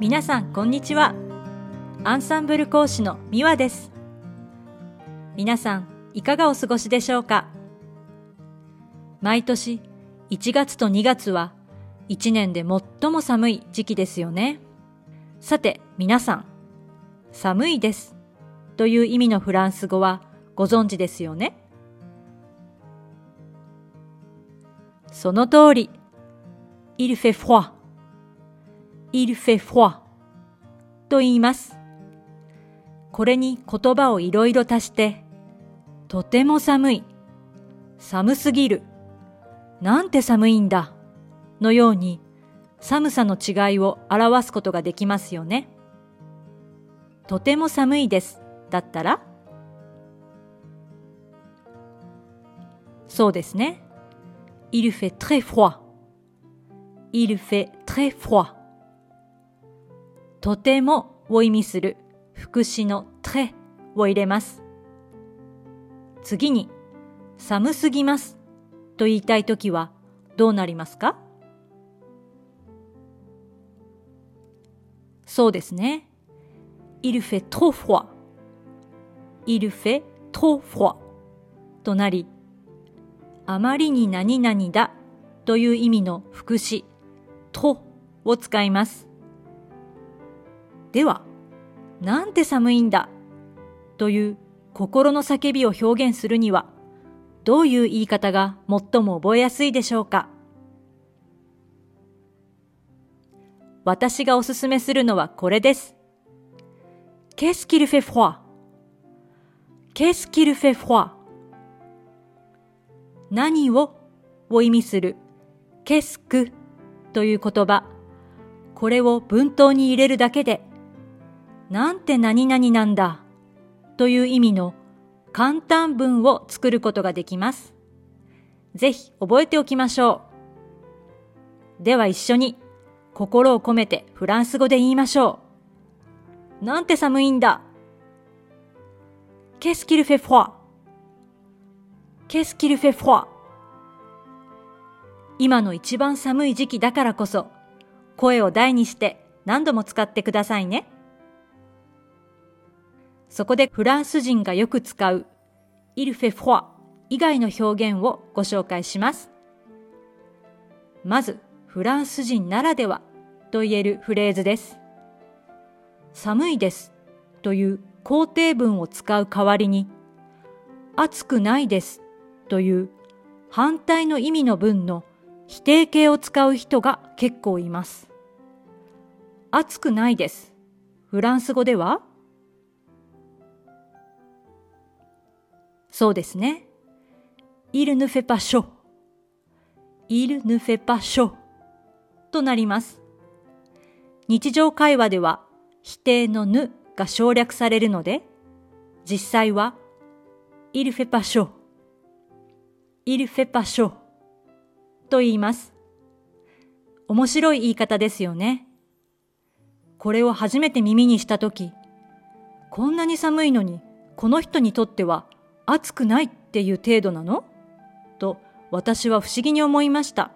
皆さんこんにちは。アンサンブル講師のミワです。皆さんいかがお過ごしでしょうか？毎年1月と2月は1年で最も寒い時期ですよね。さて皆さん寒いです。という意味のフランス語はご存知ですよね？その通り。il fait froid. Il fait froid. と言います。これに言葉をいろいろ足して、とても寒い。寒すぎる。なんて寒いんだ。のように、寒さの違いを表すことができますよね。とても寒いです。だったら？そうですね。Il fait très froid. Il fait très froid. とてもを意味する副詞の très を入れます。次に、寒すぎますと言いたいときはどうなりますか？そうですね。Il fait trop froid. Il fait trop froid となり、あまりに何々だという意味の副詞、とを使います。では、なんて寒いんだという心の叫びを表現するには、どういう言い方が最も覚えやすいでしょうか私がおすすめするのはこれです。Qu'est-ce qu'il fait froid? Qu'est-ce qu'il fait froid? 何をを意味する？ケスクという言葉。これを文頭に入れるだけで、なんて何々なんだという意味の簡単文を作ることができます。ぜひ覚えておきましょう。では一緒に心を込めてフランス語で言いましょう。なんて寒いんだ。Qu'est-ce qu'il fait froid? Qu'est-ce qu'il fait froid? 今の一番寒い時期だからこそ、声を大にして何度も使ってくださいね。そこでフランス人がよく使う il fait froid 以外の表現をご紹介します。まず、フランス人ならではと言えるフレーズです。寒いですという肯定文を使う代わりに、暑くないですという反対の意味の文の否定形を使う人が結構います。暑くないです。フランス語ではそうですね。il ne fait pas chaud. il ne fait pas chaud となります。日常会話では否定のぬが省略されるので、実際は il fait pas chaud il fait pas chaud と言います。面白い言い方ですよね。これを初めて耳にしたとき、こんなに寒いのに、この人にとっては暑くないっていう程度なの？と私は不思議に思いました。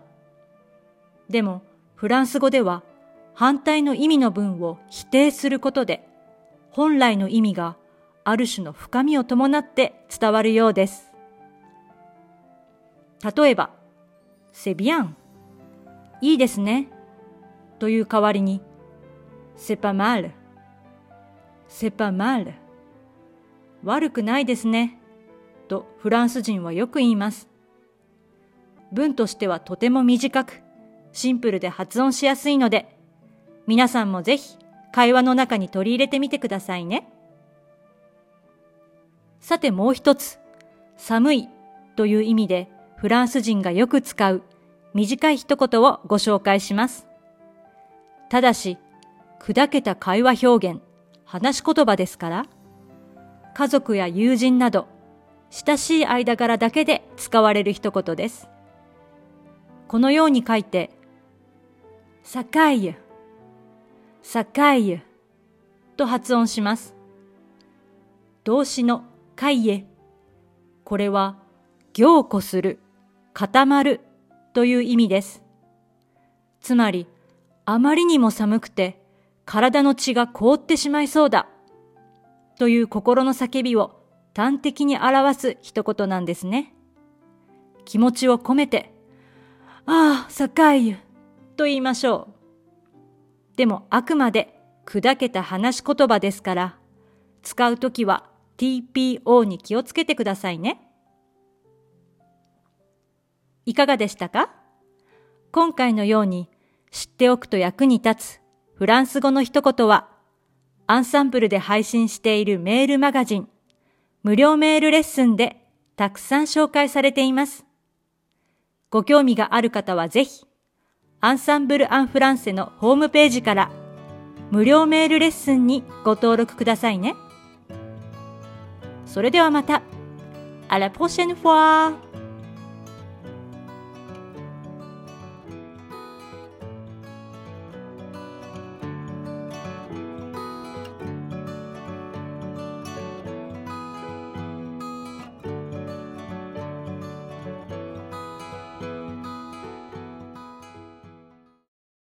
でも、フランス語では反対の意味の文を否定することで、本来の意味がある種の深みを伴って伝わるようです。例えば、セビアン、いいですね、という代わりに、セパマール、セパマール、悪くないですね、とフランス人はよく言います。文としてはとても短く、シンプルで発音しやすいので、皆さんもぜひ会話の中に取り入れてみてくださいね。さてもう一つ、寒いという意味でフランス人がよく使う短い一言をご紹介します。ただし、砕けた会話表現、話し言葉ですから、家族や友人など、親しい間柄だけで使われる一言です。このように書いて、さかいゆ、さかいゆと発音します。動詞のかいえ。これは、凝固する、固まるという意味です。つまり、あまりにも寒くて体の血が凍ってしまいそうだ。という心の叫びを端的に表す一言なんですね。気持ちを込めて、ああ、境湯と言いましょう。でもあくまで砕けた話し言葉ですから、使うときは TPO に気をつけてくださいね。いかがでしたか？今回のように知っておくと役に立つフランス語の一言は、アンサンブルで配信しているメールマガジン、無料メールレッスンでたくさん紹介されています。ご興味がある方はぜひ、アンサンブル・アン・フランセのホームページから無料メールレッスンにご登録くださいね。それではまた。À la prochaine fois!